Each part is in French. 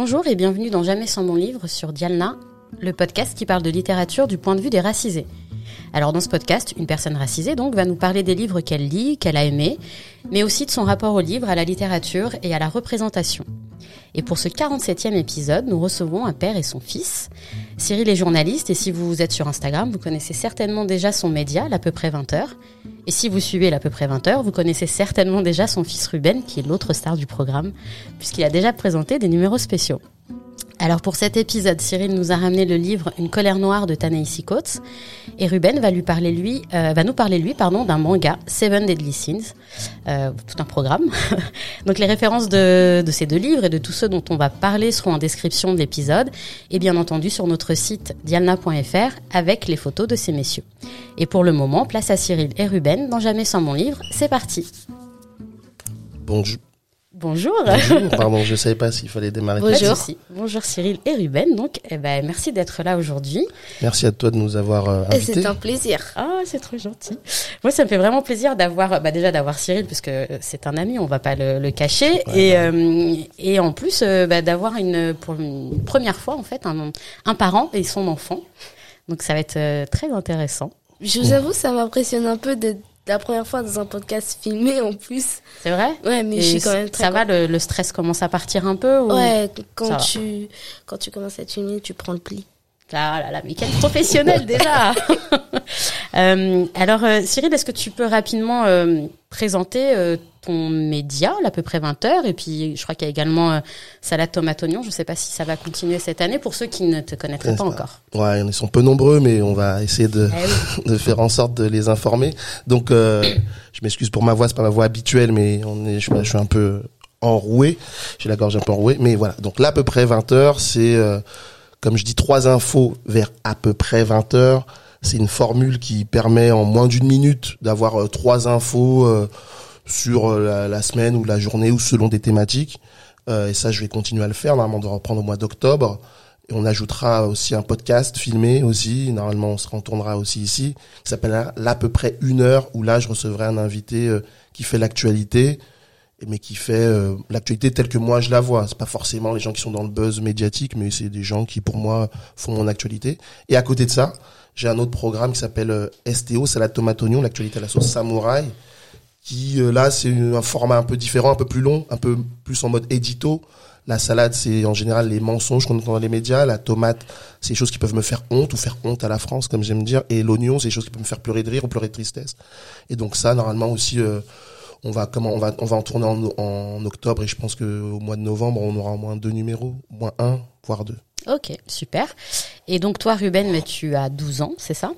Bonjour et bienvenue dans Jamais sans mon livre sur Dialna, le podcast qui parle de littérature du point de vue des racisés. Alors dans ce podcast, une personne racisée donc va nous parler des livres qu'elle lit, qu'elle a aimés, mais aussi de son rapport au livre, à la littérature et à la représentation. Et pour ce 47e épisode, nous recevons un père et son fils. Cyril est journaliste et si vous êtes sur Instagram, vous connaissez certainement déjà son média, l'à peu près 20 heures. Et si vous suivez l'à peu près 20 heures, vous connaissez certainement déjà son fils Ruben, qui est l'autre star du programme, puisqu'il a déjà présenté des numéros spéciaux. Alors pour cet épisode, Cyril nous a ramené le livre Une colère noire de Tanaïsi Coates et Ruben va lui parler lui euh, va nous parler lui pardon d'un manga Seven Deadly Sins, euh, tout un programme. Donc les références de, de, ces deux livres et de tous ceux dont on va parler seront en description de l'épisode et bien entendu sur notre site dialna.fr avec les photos de ces messieurs. Et pour le moment, place à Cyril et Ruben dans Jamais sans mon livre. C'est parti. Bonjour. Bonjour. Bonjour. Pardon, je savais pas s'il fallait démarrer. Bonjour. Bonjour Cyril et Ruben. Donc, eh ben, merci d'être là aujourd'hui. Merci à toi de nous avoir euh, invités. C'est un plaisir. Ah, c'est trop gentil. Moi, ça me fait vraiment plaisir d'avoir, bah, déjà d'avoir Cyril puisque c'est un ami, on va pas le, le cacher, Ouais, et euh, et en plus euh, bah, d'avoir une pour une première fois en fait un un parent et son enfant. Donc ça va être euh, très intéressant. Je vous avoue, ça m'impressionne un peu d'être la première fois dans un podcast filmé en plus. C'est vrai? Ouais, mais Et je suis quand même très ça va, le, le stress commence à partir un peu ou... Ouais, Ça quand va. tu quand tu commences à être filmé, tu prends le pli. Ah là là, mais quel professionnel déjà Alors euh, Cyril, est-ce que tu peux rapidement euh, présenter euh, ton média, l'à peu près 20 heures, et puis je crois qu'il y a également euh, Salade Tomate Oignon, je ne sais pas si ça va continuer cette année pour ceux qui ne te connaîtraient pas Ouais, encore. Ouais, ils sont peu nombreux, mais on va essayer de, Eh oui. de faire en sorte de les informer. Donc, euh, je m'excuse pour ma voix, c'est pas ma voix habituelle, mais on est, je, je suis un peu enroué. J'ai la gorge un peu enrouée, mais voilà. Donc là, à peu près 20 heures, c'est, euh, comme je dis, trois infos vers à peu près 20 heures. C'est une formule qui permet en moins d'une minute d'avoir euh, trois infos euh, sur euh, la, semaine ou la journée ou selon des thématiques. Et ça, je vais continuer à le faire. Normalement, on doit reprendre au mois d'octobre. Et on ajoutera aussi un podcast filmé aussi. Normalement, on se retournera aussi ici. Qui s'appellera l'à peu près une heure où là, je recevrai un invité qui fait l'actualité, mais qui fait l'actualité telle que moi je la vois. C'est pas forcément les gens qui sont dans le buzz médiatique, mais c'est des gens qui, pour moi, font mon actualité. Et à côté de ça, j'ai un autre programme qui s'appelle euh, STO, salade tomate oignon, l'actualité à la sauce samouraï, qui euh, là c'est un format un peu différent, un peu plus long, un peu plus en mode édito. La salade, c'est en général les mensonges qu'on entend dans les médias. La tomate, c'est des choses qui peuvent me faire honte ou faire honte à la France, comme j'aime dire. Et l'oignon, c'est des choses qui peuvent me faire pleurer de rire ou pleurer de tristesse. Et donc ça, normalement aussi, euh, on va comment on va on va en tourner en, en octobre et je pense que au mois de novembre, on aura au moins deux numéros, moins un, voire deux. Ok, super. Et donc toi, Ruben, mais tu as 12 ans, c'est ça?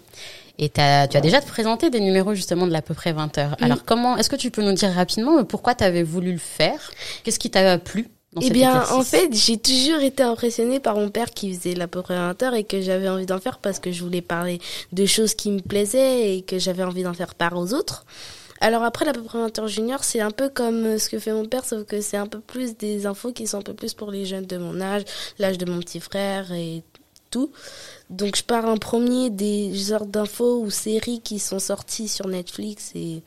Et t'as- tu as déjà présenté des numéros justement de l'à peu près 20 heures. Alors comment, est-ce que tu peux nous dire rapidement euh, pourquoi tu avais voulu le faire? Qu'est-ce qui t'a plu dans Eh bien, exercice? en fait, j'ai toujours été impressionnée par mon père qui faisait à peu près 20 heures et que j'avais envie d'en faire parce que je voulais parler de choses qui me plaisaient et que j'avais envie d'en faire part aux autres. Alors après, 20 heures junior, c'est un peu comme euh, ce que fait mon père, sauf que c'est un peu plus des infos qui sont un peu plus pour les jeunes de mon âge, l'âge de mon petit frère et tout. Donc je pars en premier des sortes d'infos ou séries qui sont sorties sur Netflix et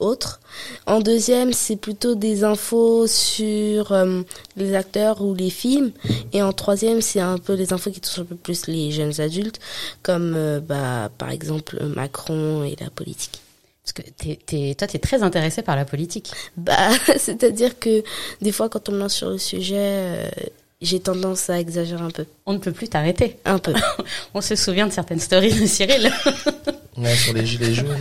autres. En deuxième, c'est plutôt des infos sur euh, les acteurs ou les films. Et en troisième, c'est un peu les infos qui touchent un peu plus les jeunes adultes, comme euh, bah, par exemple Macron et la politique. Parce que t'es, t'es, toi, tu es très intéressé par la politique. Bah, c'est-à-dire que des fois, quand on me lance sur le sujet, euh, j'ai tendance à exagérer un peu. On ne peut plus t'arrêter. Un peu. On se souvient de certaines stories de Cyril. Ouais, sur les gilets jaunes.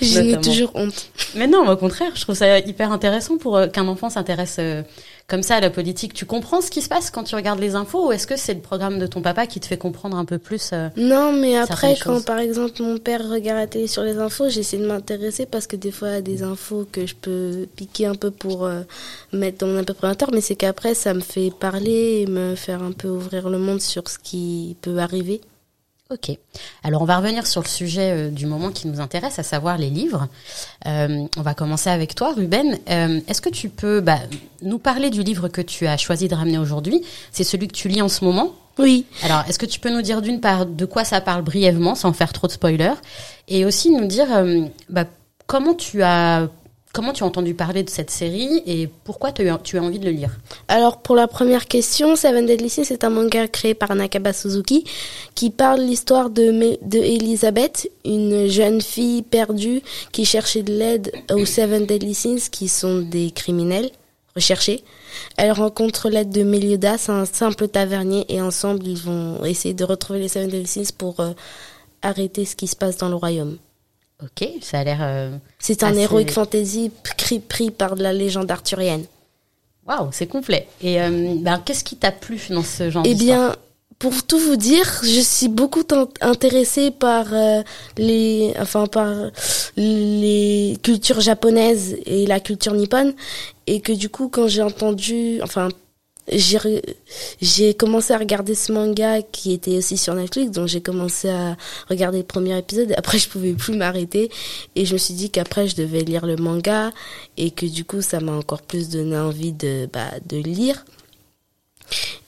J'ai Notamment. toujours honte. Mais non, au contraire, je trouve ça hyper intéressant pour euh, qu'un enfant s'intéresse euh, comme ça à la politique. Tu comprends ce qui se passe quand tu regardes les infos ou est-ce que c'est le programme de ton papa qui te fait comprendre un peu plus euh, Non, mais après, quand choses? par exemple mon père regarde la télé sur les infos, j'essaie de m'intéresser parce que des fois, il y a des infos que je peux piquer un peu pour euh, mettre dans mon un mais c'est qu'après, ça me fait parler et me faire un peu ouvrir le monde sur ce qui peut arriver. Ok. Alors on va revenir sur le sujet euh, du moment qui nous intéresse, à savoir les livres. Euh, on va commencer avec toi, Ruben. Euh, Est-ce que tu peux bah, nous parler du livre que tu as choisi de ramener aujourd'hui? C'est celui que tu lis en ce moment? Oui. Alors, est-ce que tu peux nous dire d'une part de quoi ça parle brièvement, sans faire trop de spoilers, et aussi nous dire euh, bah, comment tu as comment tu as entendu parler de cette série et pourquoi tu as, envie de le lire? Alors pour la première question, Seven Deadly Sins c'est un manga créé par Nakaba Suzuki qui parle l'histoire de, de Elizabeth, une jeune fille perdue qui cherchait de l'aide aux Seven Deadly Sins qui sont des criminels recherchés. Elle rencontre l'aide de Meliodas, un simple tavernier, et ensemble ils vont essayer de retrouver les Seven Deadly Sins pour euh, arrêter ce qui se passe dans le royaume. Ok, ça a l'air. euh, C'est un Assez- héroïque fantasy pris, pris par la légende arthurienne. Waouh, c'est complet. Et euh, ben, qu'est-ce qui t'a plu dans ce genre Eh bien, pour tout vous dire, je suis beaucoup in- intéressée par euh, les, enfin par les cultures japonaises et la culture nippone, et que du coup, quand j'ai entendu, enfin, j'ai commencé à regarder ce manga qui était aussi sur Netflix, donc j'ai commencé à regarder le premier épisode. Et après, je pouvais plus m'arrêter, et je me suis dit qu'après, je devais lire le manga, et que du coup, ça m'a encore plus donné envie de bah, de lire.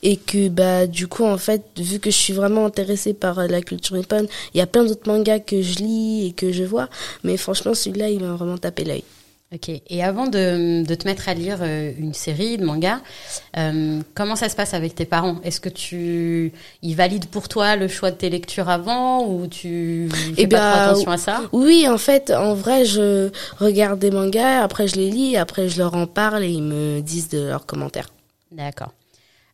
Et que bah du coup en fait vu que je suis vraiment intéressée par euh, la culture nippone il y a plein d'autres mangas que je lis et que je vois. Mais franchement celui-là il m'a vraiment tapé l'œil Ok. Et avant de, de te mettre à lire euh, une série de mangas, euh, comment ça se passe avec tes parents? Est-ce que tu ils valident pour toi le choix de tes lectures avant ou tu fais Eh pas trop attention à ça? oui en fait en vrai je regarde des mangas après je les lis après je leur en parle et ils me disent de leurs commentaires D'accord.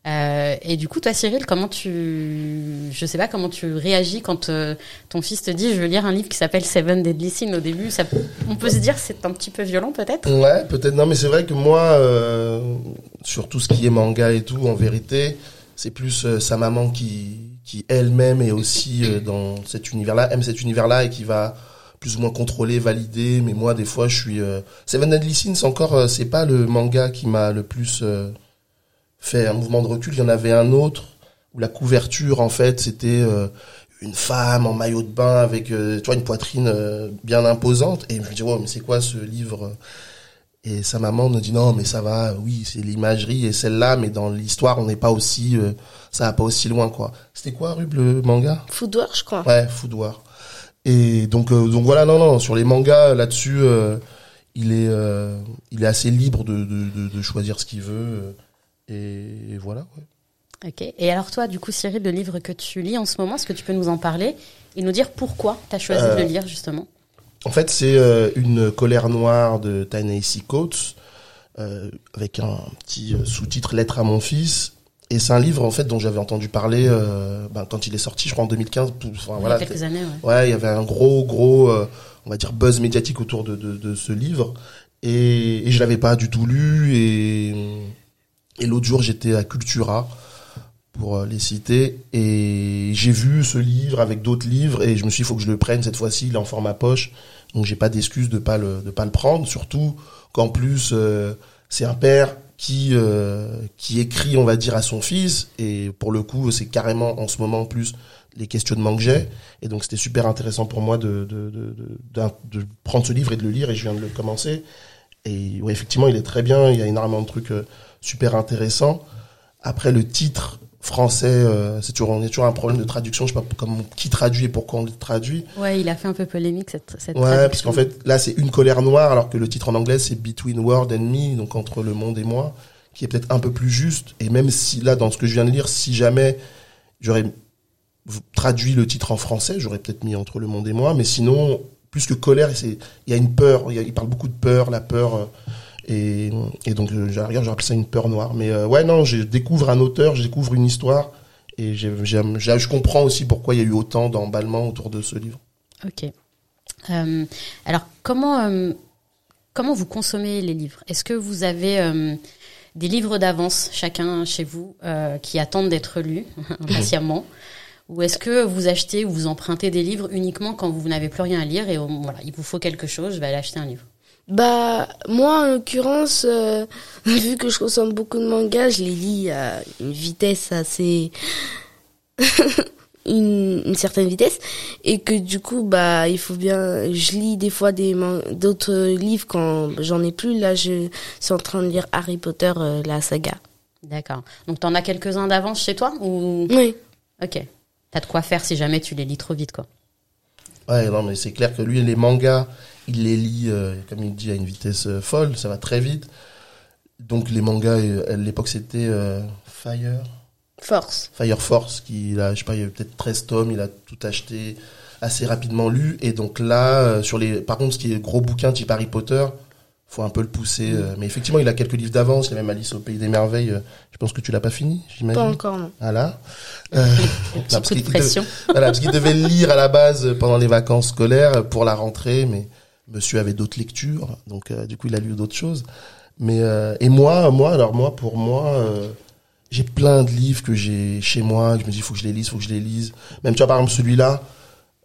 Euh, et du coup, toi, Cyril, comment tu, je sais pas comment tu réagis quand euh, ton fils te dit, je veux lire un livre qui s'appelle Seven Deadly Sins. Au début, ça, on peut se dire, c'est un petit peu violent, peut-être? Ouais, peut-être. Non, mais c'est vrai que moi, euh, sur tout ce qui est manga et tout, en vérité, c'est plus sa maman qui, qui elle-même est aussi dans cet univers-là, aime cet univers-là et qui va plus ou moins contrôler, valider. Mais moi, des fois, je suis. Seven Deadly Sins, encore, c'est pas le manga qui m'a le plus fait un mouvement de recul. Il y en avait un autre où la couverture, en fait, c'était euh, une femme en maillot de bain avec, euh, tu vois, une poitrine euh, bien imposante. Et je me dis, ouais, mais c'est quoi ce livre? Et sa maman nous dit, non, mais ça va, oui, c'est l'imagerie et celle-là, mais dans l'histoire, on n'est pas aussi, euh, ça va pas aussi loin, quoi. C'était quoi, Rub, le manga? Foodwar je crois Ouais, Food War. Et donc, euh, donc voilà, non, non, sur les mangas, là-dessus, euh, il est, euh, il est assez libre de, de, de, de choisir ce qu'il veut. Euh, et, et voilà. Ouais. Ok. Et alors, toi, du coup, Cyril, le livre que tu lis en ce moment, est-ce que tu peux nous en parler et nous dire pourquoi tu as choisi Euh, de le lire, justement? En fait, c'est euh, une colère noire de Ta-Nehisi Coates, euh, avec un petit euh, sous-titre Lettre à mon fils. Et c'est un livre en fait dont j'avais entendu parler euh, ben, quand il est sorti, je crois en 2015. Enfin, Il y voilà, a quelques années, ouais. Ouais, il y avait un gros, gros, euh, on va dire buzz médiatique autour de, de, de ce livre, et, et je l'avais pas du tout lu. Et, et l'autre jour, j'étais à Cultura pour euh, les citer, et j'ai vu ce livre avec d'autres livres, et je me suis dit, il faut que je le prenne cette fois-ci. Il est en format poche, donc j'ai pas d'excuse de pas le de pas le prendre. Surtout qu'en plus, euh, c'est un père qui euh, qui écrit, on va dire, à son fils, et pour le coup, c'est carrément en ce moment en plus les questionnements que j'ai. Et donc c'était super intéressant pour moi de, de, de, de, de prendre ce livre et de le lire, et je viens de le commencer. Et ouais, effectivement, il est très bien, il y a énormément de trucs euh, super intéressants. Après, le titre français, euh, c'est toujours, on est toujours un problème de traduction, je sais pas comment, qui traduit et pourquoi on le traduit. Ouais, il a fait un peu polémique cette, cette Ouais, traduction. parce qu'en fait, là, c'est une colère noire, alors que le titre en anglais, c'est Between World and Me, donc entre le monde et moi, qui est peut-être un peu plus juste. Et même si, là, dans ce que je viens de lire, si jamais j'aurais traduit le titre en français, j'aurais peut-être mis entre le monde et moi, mais sinon, plus que colère, c'est, il y a une peur, il, parle beaucoup de peur, la peur, euh, et, et donc, regarde, appelé ça une peur noire. Mais euh, ouais, non, je découvre un auteur, je découvre une histoire, et je comprends aussi pourquoi il y a eu autant d'emballements autour de ce livre. Ok. Euh, alors, comment, euh, comment vous consommez les livres? Est-ce que vous avez des livres d'avance, chacun chez vous, qui attendent d'être lus impatiemment Ou est-ce que vous achetez ou vous empruntez des livres uniquement quand vous n'avez plus rien à lire et voilà, il vous faut quelque chose, je vais aller acheter un livre Bah, moi, en l'occurrence, euh, vu que je consomme beaucoup de mangas, je les lis à une vitesse assez... une, une certaine vitesse. Et que du coup, bah, il faut bien... Je lis des fois des d'autres livres quand j'en ai plus. Là, je suis en train de lire Harry Potter, euh, la saga. D'accord. Donc, t'en as quelques-uns d'avance chez toi ou... Oui. Ok. T'as de quoi faire si jamais tu les lis trop vite, quoi. Ouais, non, mais c'est clair que lui, les mangas il les lit, euh, comme il dit, à une vitesse euh, folle, ça va très vite. Donc les mangas, euh, à l'époque c'était euh, Fire, Force. Fire Force, qui a, je sais pas, il y a peut-être 13 tomes, il a tout acheté assez rapidement lu. Et donc là, euh, sur les, par contre, ce qui est gros bouquin type Harry Potter, faut un peu le pousser. euh, mais effectivement, il a quelques livres d'avance. Il y a même Alice au Pays des Merveilles. euh, je pense que tu l'as pas fini, j'imagine. Pas encore, non. Voilà. Euh, Petit non, parce de qu'il devait- pression. voilà, parce qu'il devait le lire à la base pendant les vacances scolaires pour la rentrée, mais monsieur avait d'autres lectures, donc euh, du coup il a lu d'autres choses. Mais euh, et moi, moi, alors moi, pour moi, euh, j'ai plein de livres que j'ai chez moi. Je me dis, faut que je les lise, faut que je les lise. Même tu vois par exemple celui-là,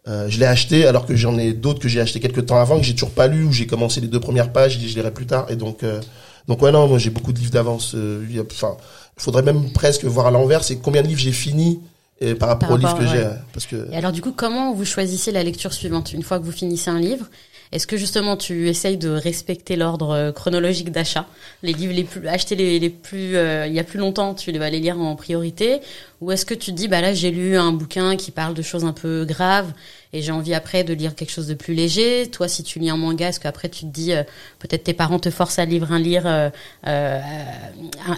euh, je l'ai acheté alors que j'en ai d'autres que j'ai acheté quelques temps avant que j'ai toujours pas lu ou j'ai commencé les deux premières pages, dit je lirai plus tard. Et donc euh, donc ouais non, moi j'ai beaucoup de livres d'avance. euh, Enfin, il faudrait même presque voir à l'envers, c'est combien de livres j'ai fini et par rapport Par aux livres que j'ai, ouais. parce que Et alors du coup, comment vous choisissez la lecture suivante une fois que vous finissez un livre? Est-ce que justement tu essayes de respecter l'ordre euh, chronologique d'achat? Les livres les plus achetés les, plus euh, il y a plus longtemps, tu vas les lire en priorité? Ou est-ce que tu te dis bah là j'ai lu un bouquin qui parle de choses un peu graves et j'ai envie après de lire quelque chose de plus léger Toi, si tu lis un manga, est-ce qu'après tu te dis euh, peut-être tes parents te forcent à lire un lire euh, euh,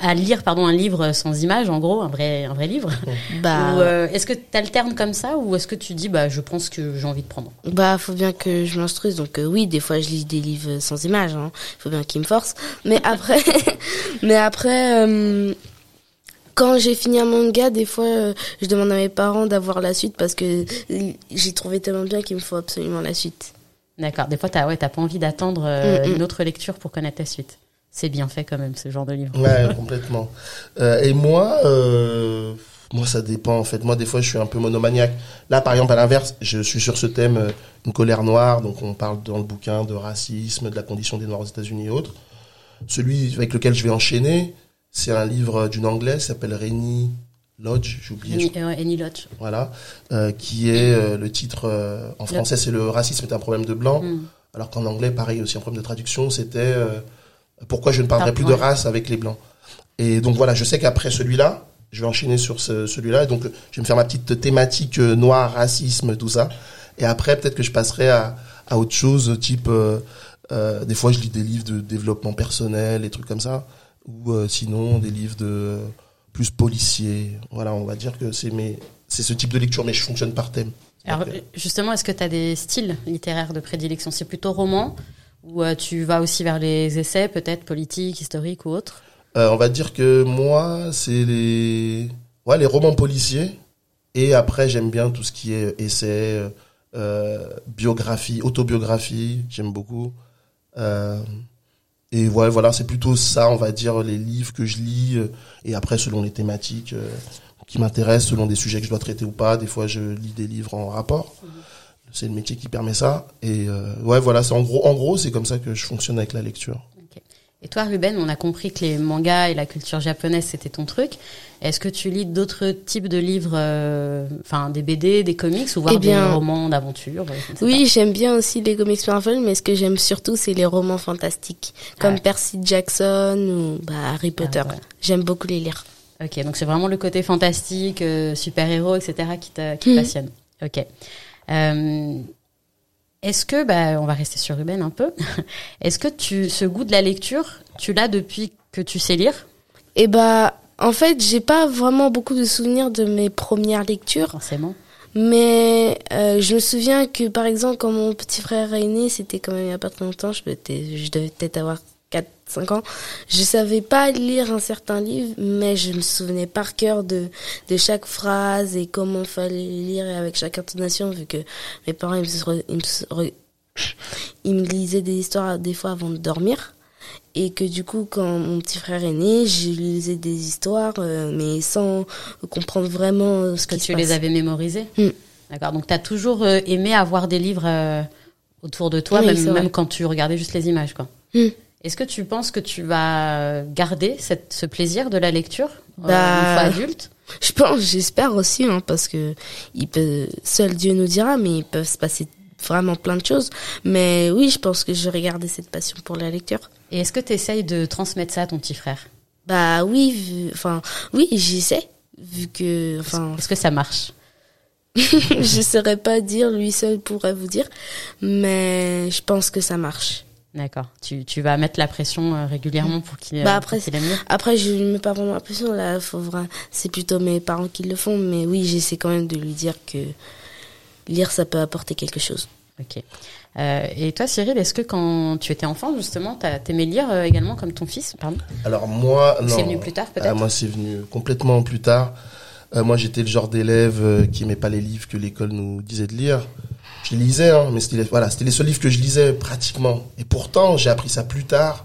à, lire pardon un livre sans image en gros un vrai un vrai livre? Bah, ou euh, est-ce que tu alternes comme ça ou est-ce que tu dis bah je prends ce que j'ai envie de prendre? Bah, faut bien que je m'instruise. Donc, euh, oui, des fois, je lis des livres sans images. Hein. Faut bien qu'ils me forcent. Mais après, mais après, euh, quand j'ai fini un manga, des fois, euh, je demande à mes parents d'avoir la suite parce que j'ai trouvé tellement bien qu'il me faut absolument la suite. D'accord. Des fois t'as ouais t'as pas envie d'attendre euh, Mm, mm. une autre lecture pour connaître ta suite. C'est bien fait quand même ce genre de livre. Ouais, complètement. Euh, et moi, euh, moi, ça dépend en fait. Moi, des fois, je suis un peu monomaniaque. Là, par exemple, à l'inverse, je suis sur ce thème, euh, une colère noire. Donc, on parle dans le bouquin de racisme, de la condition des Noirs aux États-Unis et autres. Celui avec lequel je vais enchaîner, c'est un livre d'une anglaise, s'appelle Rainy Lodge. J'ai oublié. Annie, euh, Lodge. voilà, euh, qui est euh, le titre euh, en français, c'est le racisme est un problème de blanc, Mm. alors qu'en anglais, pareil, aussi un problème de traduction, c'était euh, pourquoi je ne parlerai plus de race avec les blancs. Et donc voilà, je sais qu'après celui-là, je vais enchaîner sur ce, celui-là, et donc je vais me faire ma petite thématique euh, noir, racisme, tout ça, et après peut-être que je passerai à, à autre chose, type euh, euh, des fois je lis des livres de développement personnel, des trucs comme ça, ou euh, sinon des livres de plus policiers. Voilà, on va dire que c'est mes c'est ce type de lecture, mais je fonctionne par thème. Alors justement, est-ce que tu as des styles littéraires de prédilection? C'est plutôt roman ou euh, tu vas aussi vers les essais, peut-être politiques, historiques ou autres? Euh, on va dire que moi, c'est les ouais les romans policiers, et après j'aime bien tout ce qui est essai, euh, biographie, autobiographie, j'aime beaucoup. Et voilà, voilà, c'est plutôt ça, on va dire, les livres que je lis, euh, et après selon les thématiques euh, qui m'intéressent, selon des sujets que je dois traiter ou pas, des fois je lis des livres en rapport. C'est le métier qui permet ça. Et euh, ouais, voilà, c'est en gros, en gros, c'est comme ça que je fonctionne avec la lecture. Et toi, Ruben, on a compris que les mangas et la culture japonaise, c'était ton truc. Est-ce que tu lis d'autres types de livres, euh, enfin des BD, des comics, ou voir Eh bien, des romans d'aventure euh, Oui, j'aime bien aussi les comics Marvel, mais ce que j'aime surtout, c'est les romans fantastiques, comme Ah. Percy Jackson ou bah, Harry Potter. ouais. J'aime beaucoup les lire. Ok, donc c'est vraiment le côté fantastique, euh, super-héros, etc. qui te qui te Mhm. passionne. Ok. Euh, Est-ce que, bah, on va rester sur Ruben un peu. Est-ce que tu, ce goût de la lecture, tu l'as depuis que tu sais lire? Et bah, en fait, j'ai pas vraiment beaucoup de souvenirs de mes premières lectures, Forcément. mais euh, je me souviens que, par exemple, quand mon petit frère est né, c'était quand même il y a pas très longtemps, je, je devais peut-être avoir 4 5 ans. Je savais pas lire un certain livre, mais je me souvenais par cœur de, de chaque phrase et comment fallait lire et avec chaque intonation, vu que mes parents, ils me, ils me ils me lisaient des histoires des fois avant de dormir. Et que du coup, quand mon petit frère est né, je lisais des histoires, euh, mais sans comprendre vraiment euh, ce que se tu passe. les avais mémorisés. Mm. D'accord. Donc, tu as toujours euh, aimé avoir des livres euh, autour de toi, Oui, même quand tu regardais juste les images. Quoi. Mm. Est-ce que tu penses que tu vas garder cette, ce plaisir de la lecture euh, Bah, une fois adulte? Je pense, j'espère aussi, hein, parce que il peut, seul Dieu nous dira, mais il peut se passer vraiment plein de choses. Mais oui, je pense que je vais garder cette passion pour la lecture. Et est-ce que tu essayes de transmettre ça à ton petit frère? Bah oui, enfin oui, j'essaie, vu que, enfin, Est-ce que ça marche? je saurais pas dire, lui seul pourrait vous dire, mais je pense que ça marche. D'accord. Tu, tu vas mettre la pression euh, régulièrement pour qu'il Bah euh, après, pour qu'il aime mieux. Après, je ne mets pas vraiment la pression, là, c'est plutôt mes parents qui le font, mais oui, j'essaie quand même de lui dire que lire, ça peut apporter quelque chose. Ok. Euh, et toi, Cyril, est-ce que quand tu étais enfant, justement, t'as- t'aimais lire euh, également comme ton fils Pardon? Alors moi, non. c'est venu plus tard, peut-être? Ah, moi, c'est venu complètement plus tard. Euh, moi, j'étais le genre d'élève euh, qui aimait pas les livres que l'école nous disait de lire. Je les lisais, hein, mais c'était les, voilà, c'était les seuls livres que je lisais pratiquement. Et pourtant, j'ai appris ça plus tard.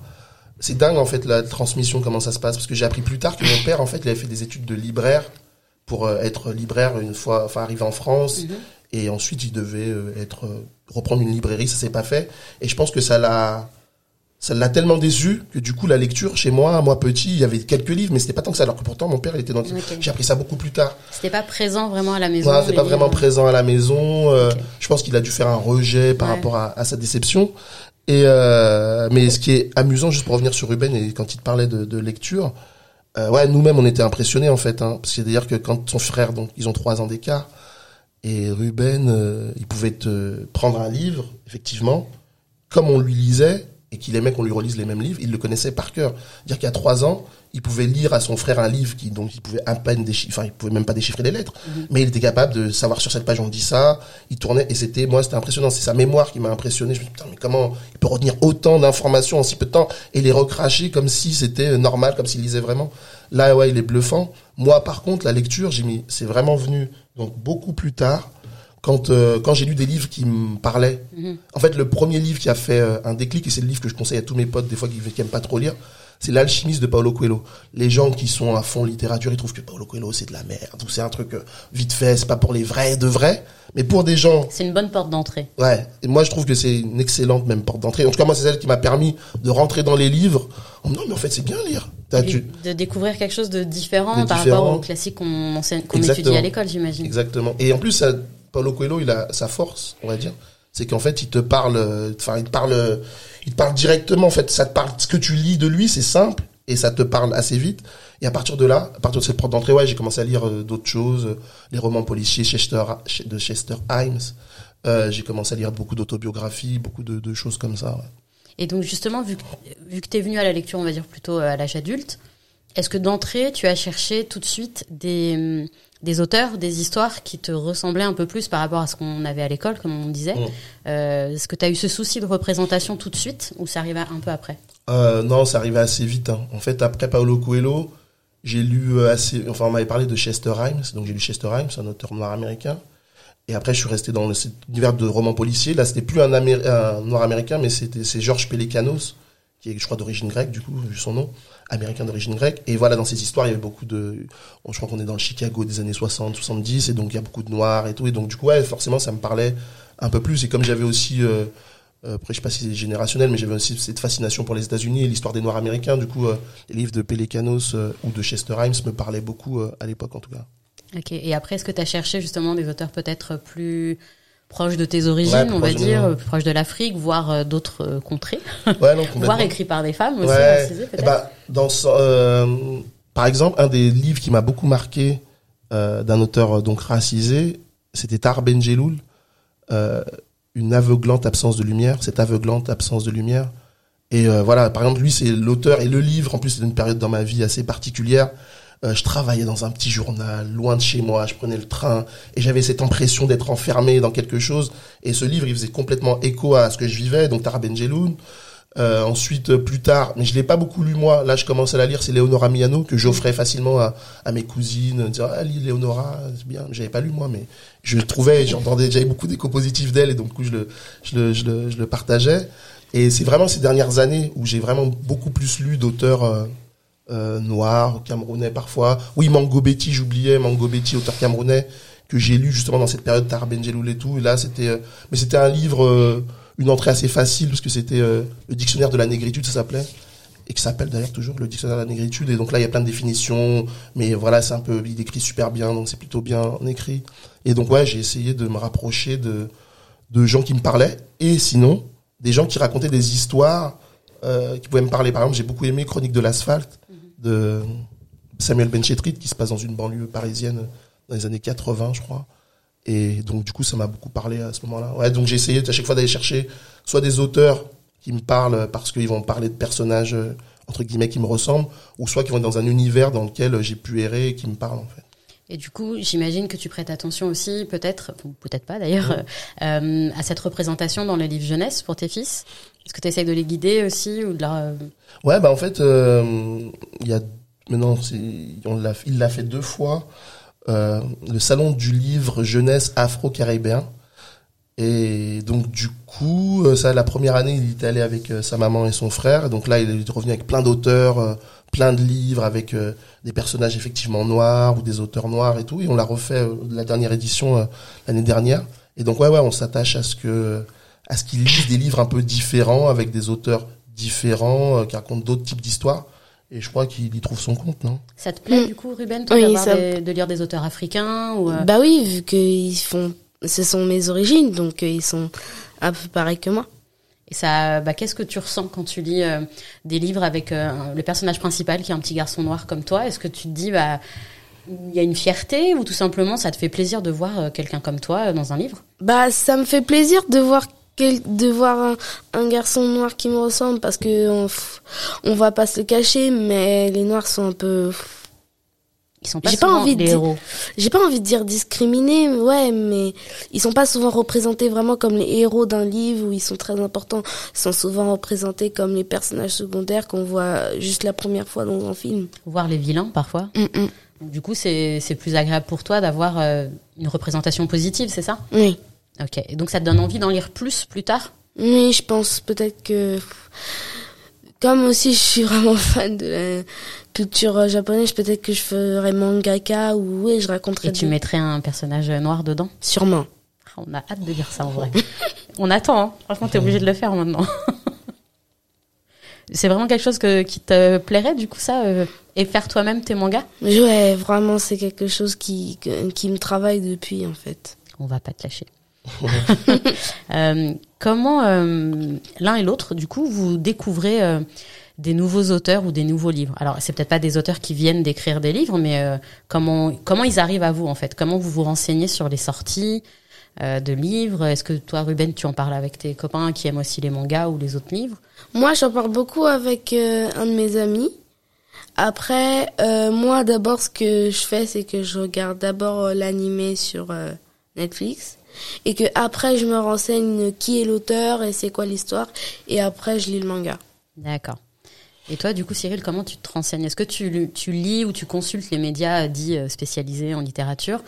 C'est dingue en fait la transmission comment ça se passe parce que j'ai appris plus tard que mon père en fait il avait fait des études de libraire pour euh, être libraire une fois enfin arrivé en France Mhm. et ensuite il devait euh, être euh, reprendre une librairie ça s'est pas fait et je pense que ça l'a ça l'a tellement déçu que du coup la lecture chez moi moi petit il y avait quelques livres mais c'était pas tant que ça alors que pourtant mon père il était dans Ok. j'ai appris ça beaucoup plus tard C'était pas présent vraiment à la maison. c'est les pas vraiment livres présent à la maison. euh. Je pense qu'il a dû faire un rejet par Ouais. rapport à, à sa déception. Et euh, mais ce qui est amusant, juste pour revenir sur Ruben et quand il te parlait de, de lecture, euh, ouais, nous-mêmes on était impressionnés en fait, hein, parce que c'est-à-dire que quand son frère, donc ils ont trois ans d'écart, et Ruben, euh, il pouvait te prendre un livre, effectivement, comme on lui lisait et qu'il aimait qu'on lui relise les mêmes livres, il le connaissait par cœur. Dire qu'il y a trois ans, il pouvait lire à son frère un livre qui donc il pouvait à peine déchiffrer, enfin il pouvait même pas déchiffrer les lettres, mais il était capable de savoir sur cette page on dit ça. Il tournait et c'était moi c'était impressionnant, c'est sa mémoire qui m'a impressionné. Je me suis dit putain mais comment il peut retenir autant d'informations en si peu de temps et les recracher comme si c'était normal, comme s'il lisait vraiment? Là ouais il est bluffant. Moi par contre la lecture j'ai mis c'est vraiment venu donc beaucoup plus tard quand euh, quand j'ai lu des livres qui me parlaient. Mhm. En fait, le premier livre qui a fait euh, un déclic, et c'est le livre que je conseille à tous mes potes, des fois qui, qui aiment pas trop lire, c'est L'alchimiste de Paulo Coelho. Les gens qui sont à fond littérature, ils trouvent que Paulo Coelho c'est de la merde, ou c'est un truc euh, vite fait, c'est pas pour les vrais de vrais. Mais pour des gens, C'est une bonne porte d'entrée. ouais, et moi je trouve que c'est une excellente même porte d'entrée. En tout cas, moi c'est celle qui m'a permis de rentrer dans les livres me disant, mais en fait c'est bien lire. Tu- De découvrir quelque chose de différent De par différent. rapport aux classiques qu'on étudie à l'école, j'imagine. Exactement. Et en plus, ça, Paulo Coelho, il a sa force, on va dire, c'est qu'en fait, il te parle, euh, enfin, il te parle, euh, il te parle directement. En fait, ça te parle. Ce que tu lis de lui, c'est simple et ça te parle assez vite. Et à partir de là, à partir de cette porte d'entrée, ouais, j'ai commencé à lire euh, d'autres choses, les romans policiers Chester, de Chester Himes. J'ai commencé à lire beaucoup d'autobiographies, beaucoup de, choses comme ça. Et donc justement, vu que, vu que tu es venu à la lecture, on va dire plutôt à l'âge adulte, est-ce que d'entrée, tu as cherché tout de suite des, hum, des auteurs, des histoires qui te ressemblaient un peu plus par rapport à ce qu'on avait à l'école, comme on disait. Euh, Est-ce que tu as eu ce souci de représentation tout de suite ou ça arrivait un peu après? Euh, non, ça arrivait assez vite. hein. En fait, après Paulo Coelho, j'ai lu euh, assez. Enfin, on m'avait parlé de Chester Himes, donc j'ai lu Chester Himes, un auteur noir américain. Et après, je suis resté dans le- cet univers de romans policiers. Là, c'était plus un, noir américain, mais c'était c'est Georges Pelecanos, qui est, je crois, d'origine grecque, du coup, vu son nom, américain d'origine grecque. Et voilà, dans ces histoires, il y avait beaucoup de. je crois qu'on est dans le Chicago des années 60, 70, et donc il y a beaucoup de noirs et tout. Et donc, du coup, ouais, forcément, ça me parlait un peu plus. Et comme j'avais aussi. euh, euh, après, je sais pas si c'est générationnel, mais j'avais aussi cette fascination pour les États-Unis et l'histoire des Noirs américains. Du coup, euh, les livres de Pelecanos euh, ou de Chester Himes me parlaient beaucoup euh, à l'époque, en tout cas. Ok. Et après, est-ce que tu as cherché justement des auteurs peut-être plus proches de tes origines, Ouais, on va dire, euh, plus proches de l'Afrique, voire euh, d'autres euh, contrées, Ouais, non, voire écrits par des femmes aussi, Ouais. Eh ben, dans ce- euh, par exemple, un des livres qui m'a beaucoup marqué euh, d'un auteur donc racisé, c'était Tar Benjeloul, euh, une aveuglante absence de lumière, cette aveuglante absence de lumière. Et voilà, par exemple, lui, c'est l'auteur et le livre. En plus, c'est une période dans ma vie assez particulière. Euh, je travaillais dans un petit journal, loin de chez moi. Je prenais le train et j'avais cette impression d'être enfermé dans quelque chose. Et ce livre, il faisait complètement écho à ce que je vivais. Donc, Tara Benjeloun. Euh, ensuite, euh, plus tard, mais je l'ai pas beaucoup lu moi. Là, je commence à la lire. C'est Léonora Miano que j'offrais facilement à, mes cousines. Dire ah lis Léonora, c'est bien. J'avais pas lu moi, mais je le trouvais. J'entendais, j'avais beaucoup d'échos positifs d'elle et donc je le, partageais. Et c'est vraiment ces dernières années où j'ai vraiment beaucoup plus lu d'auteurs euh, noirs, camerounais parfois. Oui, Mango Betty, j'oubliais Mango Betty, auteur camerounais que j'ai lu justement dans cette période Tar Benjeloul et tout. Et là, c'était, euh, mais c'était un livre, euh, une entrée assez facile parce que c'était euh, le dictionnaire de la négritude, ça s'appelait, et qui s'appelle d'ailleurs toujours le dictionnaire de la négritude. Et donc là, il y a plein de définitions, mais voilà, c'est un peu, il écrit super bien, donc c'est plutôt bien écrit. Et donc ouais, j'ai essayé de me rapprocher de de gens qui me parlaient, et sinon des gens qui racontaient des histoires euh, qui pouvaient me parler. Par exemple, j'ai beaucoup aimé Chronique de l'asphalte de Samuel Benchetrit qui se passe dans une banlieue parisienne dans les années 80, je crois. Et donc du coup, ça m'a beaucoup parlé à ce moment-là. Ouais, donc j'ai essayé à chaque fois d'aller chercher soit des auteurs qui me parlent parce qu'ils vont parler de personnages euh, entre guillemets qui me ressemblent, ou soit qui vont dans un univers dans lequel j'ai pu errer et qui me parlent en fait. Et du coup, j'imagine que tu prêtes attention aussi, peut-être, ou peut-être pas d'ailleurs, euh, à cette représentation dans les livres jeunesse pour tes fils? Est-ce que tu essayes de les guider aussi ou de leur... euh, Ouais, bah en fait, euh, il y a maintenant, on l'a, il l'a fait deux fois. Euh, le salon du livre jeunesse afro-caribéen. Et donc du coup, euh, ça, la première année, il était allé avec euh, sa maman et son frère. Donc là, il est revenu avec plein d'auteurs, euh, plein de livres, avec des personnages effectivement noirs ou des auteurs noirs et tout. Et on l'a refait la dernière édition l'année dernière. Et donc ouais, ouais, on s'attache à ce que, à ce qu'il lise des livres un peu différents avec des auteurs différents qui racontent d'autres types d'histoires. Et je crois qu'il y trouve son compte, non? Ça te plaît Mm. du coup, Ruben, toi, Oui, ça- des- de lire des auteurs africains ou euh, Bah oui, vu qu'ils font, ce sont mes origines, donc euh, ils sont un peu pareils que moi. Et ça, bah, qu'est-ce que tu ressens quand tu lis euh, des livres avec euh, le personnage principal qui est un petit garçon noir comme toi? Est-ce que tu te dis, bah, il y a une fierté ou tout simplement ça te fait plaisir de voir euh, quelqu'un comme toi euh, dans un livre? Bah, ça me fait plaisir de voir quel- de voir un, un garçon noir qui me ressemble parce que on, va pas se le cacher, mais les noirs sont un peu. Ils sont pas J'ai pas souvent envie de les dire- héros. J'ai pas envie de dire discriminés, ouais, mais ils sont pas souvent représentés vraiment comme les héros d'un livre où ils sont très importants. Ils sont souvent représentés comme les personnages secondaires qu'on voit juste la première fois dans un film. Voir les vilains parfois. Mm, mm. Du coup, c'est c'est plus agréable pour toi d'avoir euh, une représentation positive, c'est ça? Oui. Ok. Et donc ça te donne envie d'en lire plus plus tard? Oui, je pense peut-être que comme aussi je suis vraiment fan de la culture euh, japonaise, peut-être que je ferais mangaka ou oui, je raconterais et tu des- mettrais un personnage noir dedans sûrement. Ah, On a hâte de lire ça en vrai. On attend, hein. franchement, t'es obligé de le faire maintenant. C'est vraiment quelque chose que, qui te plairait, du coup, ça, euh, et faire toi-même tes mangas? Ouais, vraiment c'est quelque chose qui qui me travaille depuis en fait. On va pas te lâcher. Euh, comment euh, l'un et l'autre, du coup, vous découvrez des nouveaux auteurs ou des nouveaux livres Alors, c'est peut-être pas des auteurs qui viennent d'écrire des livres, mais euh, comment comment ils arrivent à vous en fait? Comment vous vous renseignez sur les sorties euh, de livres? Est-ce que toi, Ruben, tu en parles avec tes copains qui aiment aussi les mangas ou les autres livres? Moi, j'en parle beaucoup avec euh, un de mes amis. Après, euh, moi, d'abord, ce que je fais, c'est que je regarde d'abord euh, l'animé sur euh, Netflix et que après, je me renseigne qui est l'auteur et c'est quoi l'histoire et après, je lis le manga. D'accord. Et toi, du coup, Cyril, comment tu te renseignes? Est-ce que tu, tu lis ou tu consultes les médias dits euh, spécialisés en littérature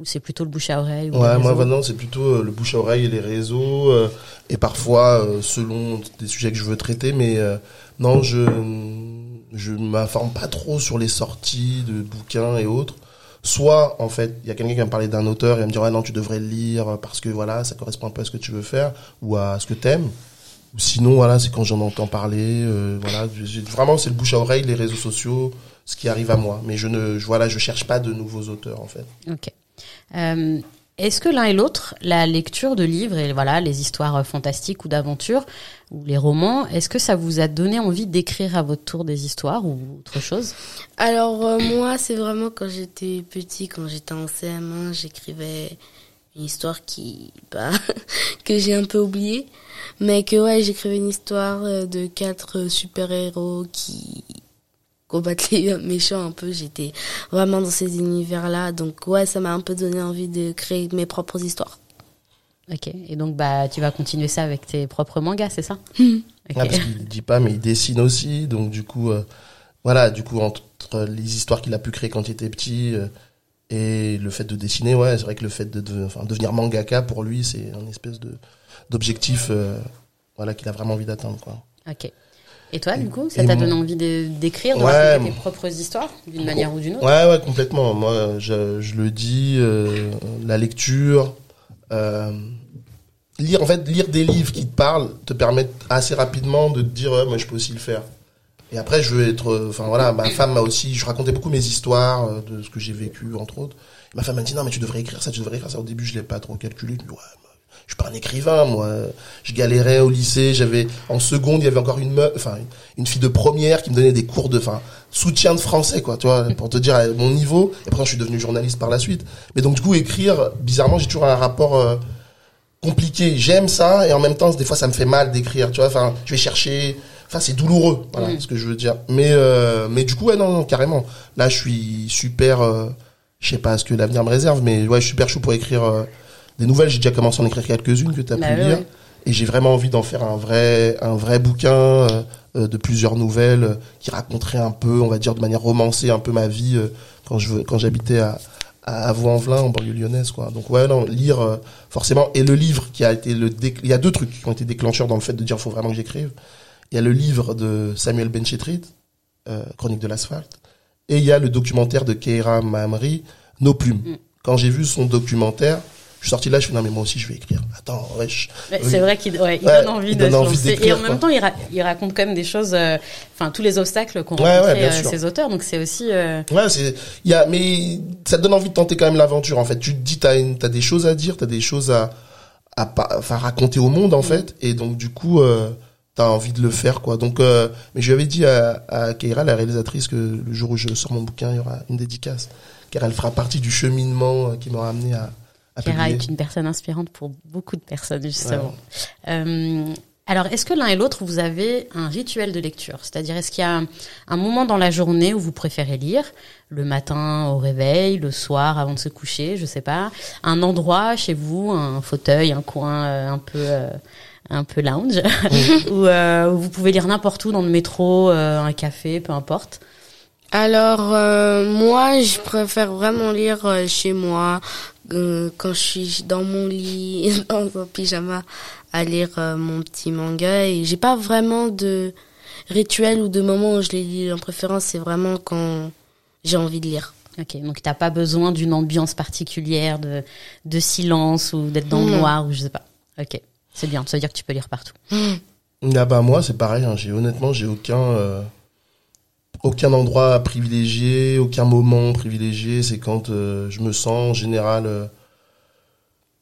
Ou c'est plutôt le bouche à oreille ou Ouais, moi maintenant c'est plutôt euh, le bouche à oreille et les réseaux euh, et parfois euh, selon des sujets que je veux traiter, mais euh, non, je je m'informe pas trop sur les sorties de bouquins et autres. Soit en fait, il y a quelqu'un qui va me parler d'un auteur et va me dire non tu devrais le lire parce que voilà ça correspond un peu à ce que tu veux faire ou à ce que t'aimes. Ou sinon voilà c'est quand j'en entends parler, euh, voilà vraiment c'est le bouche à oreille, les réseaux sociaux, ce qui arrive à moi. Mais je ne je, voilà je cherche pas de nouveaux auteurs en fait. Ok. Euh, Est-ce que l'un et l'autre, la lecture de livres et voilà les histoires euh, fantastiques ou d'aventures ou les romans, est-ce que ça vous a donné envie d'écrire à votre tour des histoires ou autre chose? Alors euh, moi, c'est vraiment quand j'étais petit, quand j'étais en CM1, j'écrivais une histoire qui bah, que j'ai un peu oubliée, mais que ouais, j'écrivais une histoire euh, de quatre super-héros qui combattent les méchants un peu. J'étais vraiment dans ces univers-là, donc ouais, ça m'a un peu donné envie de créer mes propres histoires. Ok. Et donc bah tu vas continuer ça avec tes propres mangas, c'est ça Mhm. Ok. Ah, parce qu'il dit pas, mais il dessine aussi. Donc, du coup, euh, voilà, du coup, entre les histoires qu'il a pu créer quand il était petit euh, et le fait de dessiner, ouais, c'est vrai que le fait de, de- enfin, devenir mangaka, pour lui, c'est un espèce de d'objectif euh, voilà, qu'il a vraiment envie d'atteindre. Quoi. Ok. Et toi, du coup, ça t'a donné envie d'écrire, de Ouais, raconter tes propres histoires, d'une manière ou d'une autre? Ouais, ouais, complètement. Moi, je, je le dis, euh, la lecture, euh, lire, en fait, lire des livres qui te parlent te permettent assez rapidement de te dire, ouais, moi, je peux aussi le faire. Et après, je veux être, euh, enfin voilà, ma femme m'a aussi, je racontais beaucoup mes histoires euh, de ce que j'ai vécu, entre autres. Ma femme m'a dit, non, mais tu devrais écrire ça, tu devrais écrire ça. Au début, je l'ai pas trop calculé. Je me dis, ouais, je suis pas un écrivain, moi. Je galérais au lycée, j'avais en seconde, il y avait encore une meuf, enfin une fille de première qui me donnait des cours de, enfin soutien de français, quoi, tu vois, pour te dire mon niveau. Et après, je suis devenu journaliste par la suite. Mais donc du coup, écrire, bizarrement, j'ai toujours un rapport euh, compliqué. J'aime ça et en même temps, des fois, ça me fait mal d'écrire, tu vois. Enfin, je vais chercher. Enfin, c'est douloureux, voilà, Mm. ce que je veux dire. Mais euh, mais du coup, ouais, non, non, carrément. Là, je suis super. Euh, je sais pas ce que l'avenir me réserve, mais ouais, je suis super chaud pour écrire euh, des nouvelles. J'ai déjà commencé à en écrire quelques-unes que tu as Bah pu ouais, lire. Et j'ai vraiment envie d'en faire un vrai, un vrai bouquin euh, euh, de plusieurs nouvelles qui raconterait un peu, on va dire de manière romancée, un peu ma vie euh, quand je quand j'habitais à à Avaux-en-Velin, en banlieue lyonnaise, quoi. Donc ouais, non, lire euh, forcément. Et le livre qui a été le, il y a deux trucs qui ont été déclencheurs dans le fait de dire faut vraiment que j'écrive. Il y a le livre de Samuel Benchetrit, euh, Chronique de l'asphalte, et il y a le documentaire de Keira Mamri, Nos plumes. Mm. Quand j'ai vu son documentaire, je suis sorti de là, je suis non mais moi aussi je vais écrire. Attends, wesh. Ouais. C'est vrai qu'il ouais, il Ouais, donne envie il de donne se envie lancer. Et en même quoi. temps, il, ra- il raconte quand même des choses, euh, enfin tous les obstacles qu'ont rencontrés euh, ces auteurs. Donc c'est aussi. euh, Ouais, c'est, il y a, mais ça te donne envie de tenter quand même l'aventure, en fait. Tu te dis, t'as une, t'as des choses à dire, t'as des choses à, à, enfin, raconter au monde, en fait. Et donc, du coup, euh, t'as envie de le faire, quoi. Donc, euh, mais je lui avais dit à, à Keira, la réalisatrice, que le jour où je sors mon bouquin, il y aura une dédicace. Car elle fera partie du cheminement euh, qui m'aura amené à, à publier. est une personne inspirante pour beaucoup de personnes, justement. Euh, alors, est-ce que l'un et l'autre, vous avez un rituel de lecture? C'est-à-dire, est-ce qu'il y a un, un moment dans la journée où vous préférez lire? Le matin au réveil, le soir avant de se coucher, je sais pas. Un endroit chez vous, un fauteuil, un coin euh, un peu... euh, un peu lounge, où, euh, où vous pouvez lire n'importe où, dans le métro, euh, un café, peu importe. Alors euh, moi, je préfère vraiment lire euh, chez moi euh, quand je suis dans mon lit dans un pyjama à lire euh, mon petit manga et j'ai pas vraiment de rituel ou de moment où je les lis en préférence, c'est vraiment quand j'ai envie de lire. Ok, donc t'as pas besoin d'une ambiance particulière, de, de silence ou d'être dans le noir ou je sais pas. Ok, c'est bien, ça veut dire que tu peux lire partout. Ah bah moi c'est pareil, hein, j'ai honnêtement j'ai aucun euh, aucun endroit privilégié, aucun moment privilégié. C'est quand euh, je me sens en général. euh,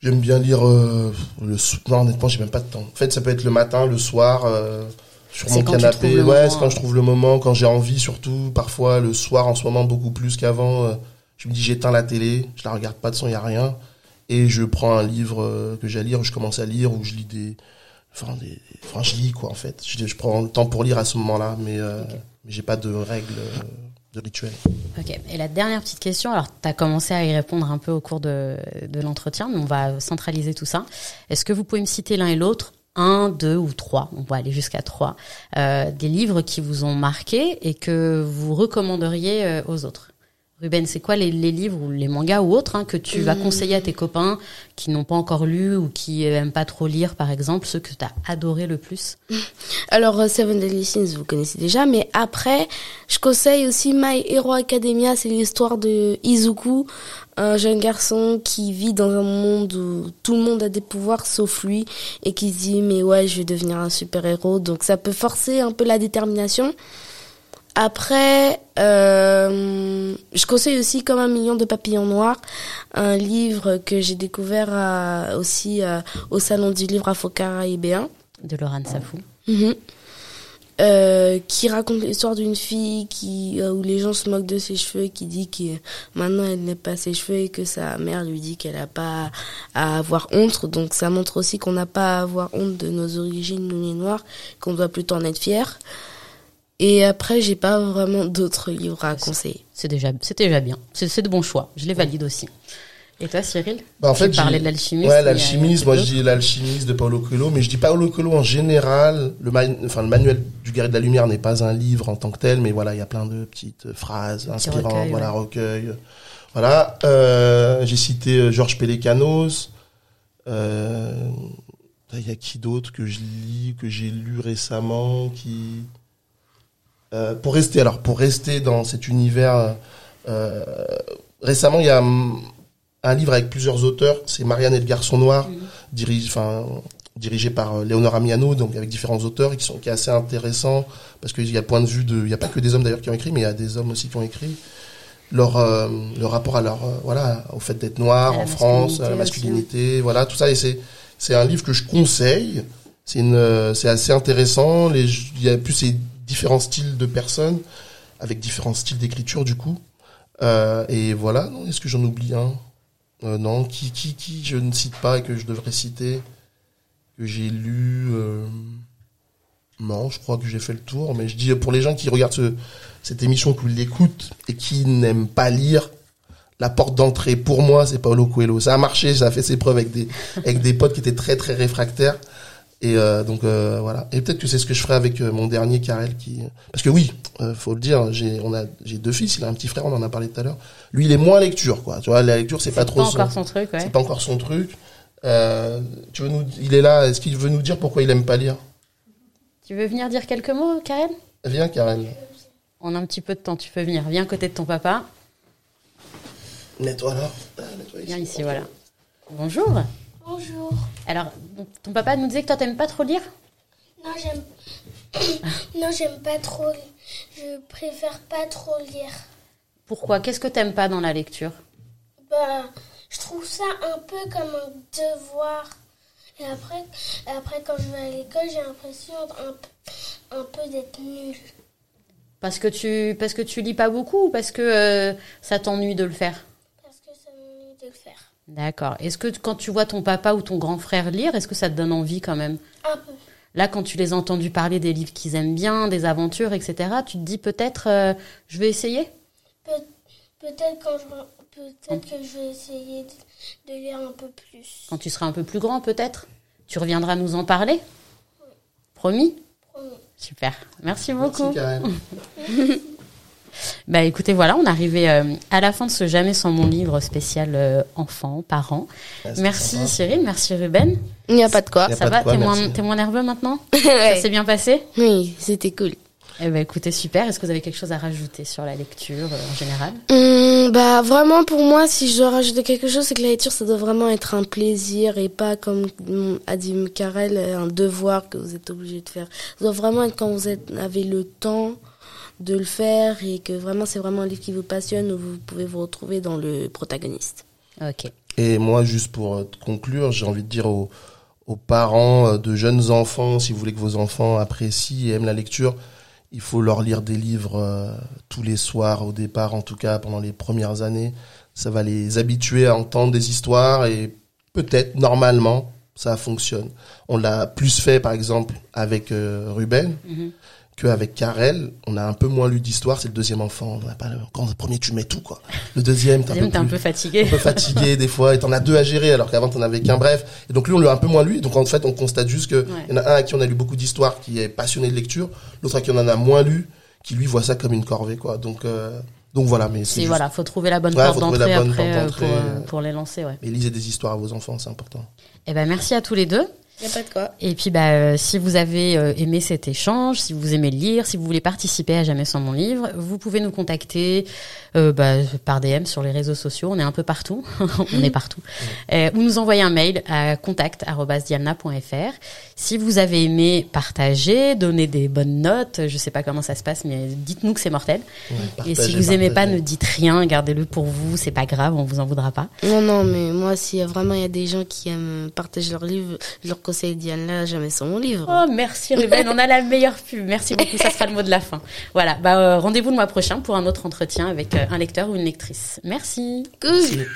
J'aime bien lire euh, le. Non honnêtement j'ai même pas de temps. En fait ça peut être le matin, le soir, euh, sur mon canapé. Ouais c'est quand je trouve le moment, quand j'ai envie surtout. Parfois le soir en ce moment beaucoup plus qu'avant. euh, je me dis j'éteins la télé, je la regarde pas de son, y a rien, et je prends un livre euh, que j'ai à lire, je commence à lire ou je lis des enfin, des, enfin je lis quoi en fait je, je prends le temps pour lire à ce moment-là mais, euh, mais j'ai pas de règles de Ok, et la dernière petite question, alors tu as commencé à y répondre un peu au cours de, de l'entretien, mais on va centraliser tout ça. Est-ce que vous pouvez me citer l'un et l'autre? Un, deux ou trois, on va aller jusqu'à trois, euh, des livres qui vous ont marqué et que vous recommanderiez euh, aux autres Ruben, c'est quoi les, les livres ou les mangas ou autres hein, que tu vas Hum. conseiller à tes copains qui n'ont pas encore lu ou qui aiment pas trop lire, par exemple, ceux que tu as adoré le plus? Alors euh, Seven Deadly Sins, vous connaissez déjà, mais après, je conseille aussi My Hero Academia, c'est l'histoire de Izuku, un jeune garçon qui vit dans un monde où tout le monde a des pouvoirs sauf lui et qui se dit mais ouais, je vais devenir un super-héros, donc ça peut forcer un peu la détermination. Après, euh, je conseille aussi comme un million de papillons noirs, un livre que j'ai découvert à- aussi euh, au salon du livre à Focara IB1. de Laurent Safou. Mhm. Euh, qui raconte l'histoire d'une fille qui euh, où les gens se moquent de ses cheveux et qui dit que maintenant elle n'est pas ses cheveux et que sa mère lui dit qu'elle n'a pas à avoir honte donc ça montre aussi qu'on n'a pas à avoir honte de nos origines nous les noirs qu'on doit plutôt en être fier et après j'ai pas vraiment d'autres livres à conseiller C'est déjà, c'est déjà bien. C'est c'est de bons choix. Je les valide aussi. Et toi, Cyril? Bah, en Tu fait parlais de l'alchimiste. ouais euh, l'alchimiste moi je dis l'alchimiste de Paulo Coelho mais je dis Paulo Coelho en général le man- enfin le manuel du guerrier de la lumière n'est pas un livre en tant que tel mais voilà il y a plein de petites phrases inspirantes voilà ouais. recueils voilà euh, j'ai cité euh, Georges Pélécanos euh, il y a qui d'autre que je lis que j'ai lu récemment qui Euh, pour rester alors pour rester dans cet univers euh, récemment il y a un livre avec plusieurs auteurs. C'est Marianne et le garçon noir dirige enfin dirigé par euh, Léonore Amiano donc avec différents auteurs et qui sont qui est assez intéressant parce qu'il y a le point de vue de il y a pas que des hommes d'ailleurs qui ont écrit mais il y a des hommes aussi qui ont écrit. Leur euh, leur rapport à leur euh, voilà au fait d'être noir en France à la masculinité aussi, masculinité voilà tout ça. Et c'est c'est un livre que je conseille. C'est une, euh, c'est assez intéressant. Les, il y a plus ces différents styles de personnes avec différents styles d'écriture du coup. Euh, et voilà. Est-ce que j'en oublie un? Euh, Non. Qui, qui, qui je ne cite pas et que je devrais citer que j'ai lu. euh, Non, je crois que j'ai fait le tour. Mais je dis pour les gens qui regardent ce, cette émission, qui l'écoutent et qui n'aiment pas lire, la porte d'entrée pour moi c'est Paulo Coelho. Ça a marché, ça a fait ses preuves avec des avec des potes qui étaient très très réfractaires. Et euh, donc euh, voilà. Et peut-être que c'est ce que je ferai avec euh, mon dernier Karel qui parce que oui, euh, faut le dire, j'ai on a j'ai deux fils, il a un petit frère, on en a parlé tout à l'heure. Lui, il est moins lecture quoi. Tu vois, la lecture c'est pas trop Pas son- encore son truc, ouais. c'est pas encore son truc. Euh, tu veux nous il est là, est-ce qu'il veut nous dire pourquoi il aime pas lire? Tu veux venir dire quelques mots, Karen Viens Karel. On a un petit peu de temps, tu peux venir. Viens à côté de ton papa. Nettoie là. Viens ici, voilà. Bonjour. Bonjour. Alors, ton papa nous disait que toi, t'aimes pas trop lire? Non, j'aime. non, j'aime pas trop. Je préfère pas trop lire. Pourquoi? Qu'est-ce que t'aimes pas dans la lecture? Bah, je trouve ça un peu comme un devoir. Et après, après quand je vais à l'école, j'ai l'impression un, peu- un peu d'être nulle. Parce que tu parce que tu lis pas beaucoup ou parce que euh, ça t'ennuie de le faire Parce que ça m'ennuie de le faire. D'accord. Est-ce que quand tu vois ton papa ou ton grand frère lire, est-ce que ça te donne envie quand même? Un peu. Là, quand tu les as entendus parler des livres qu'ils aiment bien, des aventures, etc., tu te dis peut-être, euh, je vais essayer? Peut- peut-être quand je, peut-être que je vais essayer de, de lire un peu plus. Quand tu seras un peu plus grand, peut-être? Tu reviendras nous en parler? Promis? Promis. Super. Merci beaucoup. Merci. Bah écoutez, voilà, on est arrivé euh, à la fin de ce Jamais sans mon livre spécial euh, enfants, parents. Ouais, Merci sympa. Cyril, merci Ruben. Il n'y a pas de quoi. Ça va T'es moins, moins nerveux maintenant Ça Ouais. s'est bien passé Oui, c'était cool. Eh ben écoutez, super. Est-ce que vous avez quelque chose à rajouter sur la lecture euh, en général? Hum, bah vraiment pour moi, si je dois rajouter quelque chose, c'est que la lecture, ça doit vraiment être un plaisir et pas comme hum, a dit Karel, un devoir que vous êtes obligé de faire. Ça doit vraiment être quand vous êtes, avez le temps de le faire et que vraiment c'est vraiment un livre qui vous passionne où vous pouvez vous retrouver dans le protagoniste. Ok. Et moi, juste pour euh, conclure, j'ai envie de dire aux, aux parents euh, de jeunes enfants, si vous voulez que vos enfants apprécient et aiment la lecture, il faut leur lire des livres euh, tous les soirs, au départ en tout cas, pendant les premières années. Ça va les habituer à entendre des histoires et peut-être, normalement, ça fonctionne. On l'a plus fait, par exemple, avec euh, Ruben Mhm. Qu'avec Karel. On a un peu moins lu d'histoire, c'est le deuxième enfant. On n'a pas, quand le premier, tu mets tout, quoi. Le deuxième, t'es un un peu fatigué. un peu fatigué des fois et t'en as deux à gérer alors qu'avant t'en avais qu'un bref et donc lui on l'a un peu moins lu donc en fait on constate juste que Ouais. y en a un à qui on a lu beaucoup d'histoires qui est passionné de lecture l'autre à qui on en a moins lu qui lui voit ça comme une corvée quoi donc euh, donc voilà mais c'est juste- voilà, faut trouver la bonne Ouais, porte d'entrée après porte euh, pour, euh, pour les lancer, ouais. mais lisez des histoires à vos enfants c'est important Eh ben merci à tous les deux. Il n'y a pas de quoi. Et puis bah euh, si vous avez euh, aimé cet échange, si vous aimez lire, si vous voulez participer à Jamais sans mon livre, vous pouvez nous contacter euh, bah, par DM sur les réseaux sociaux. On est un peu partout, on est partout. Euh, ou nous envoyer un mail à contact@diamna.fr. Si vous avez aimé, partagez, donnez des bonnes notes. Je sais pas comment ça se passe, mais dites-nous que c'est mortel. Et si vous aimez pas, ne dites rien, gardez-le pour vous. C'est pas grave, on vous en voudra pas. Non, non, mais moi, s'il y a vraiment il y a des gens qui aiment partager leurs livres, je leur conseille Diane là, jamais sans mon livre. Oh, merci Ruben, on a la meilleure pub. Merci beaucoup, ça sera le mot de la fin. Voilà, bah, euh, rendez-vous le mois prochain pour un autre entretien avec euh, un lecteur ou une lectrice. Merci. Cool. C'est-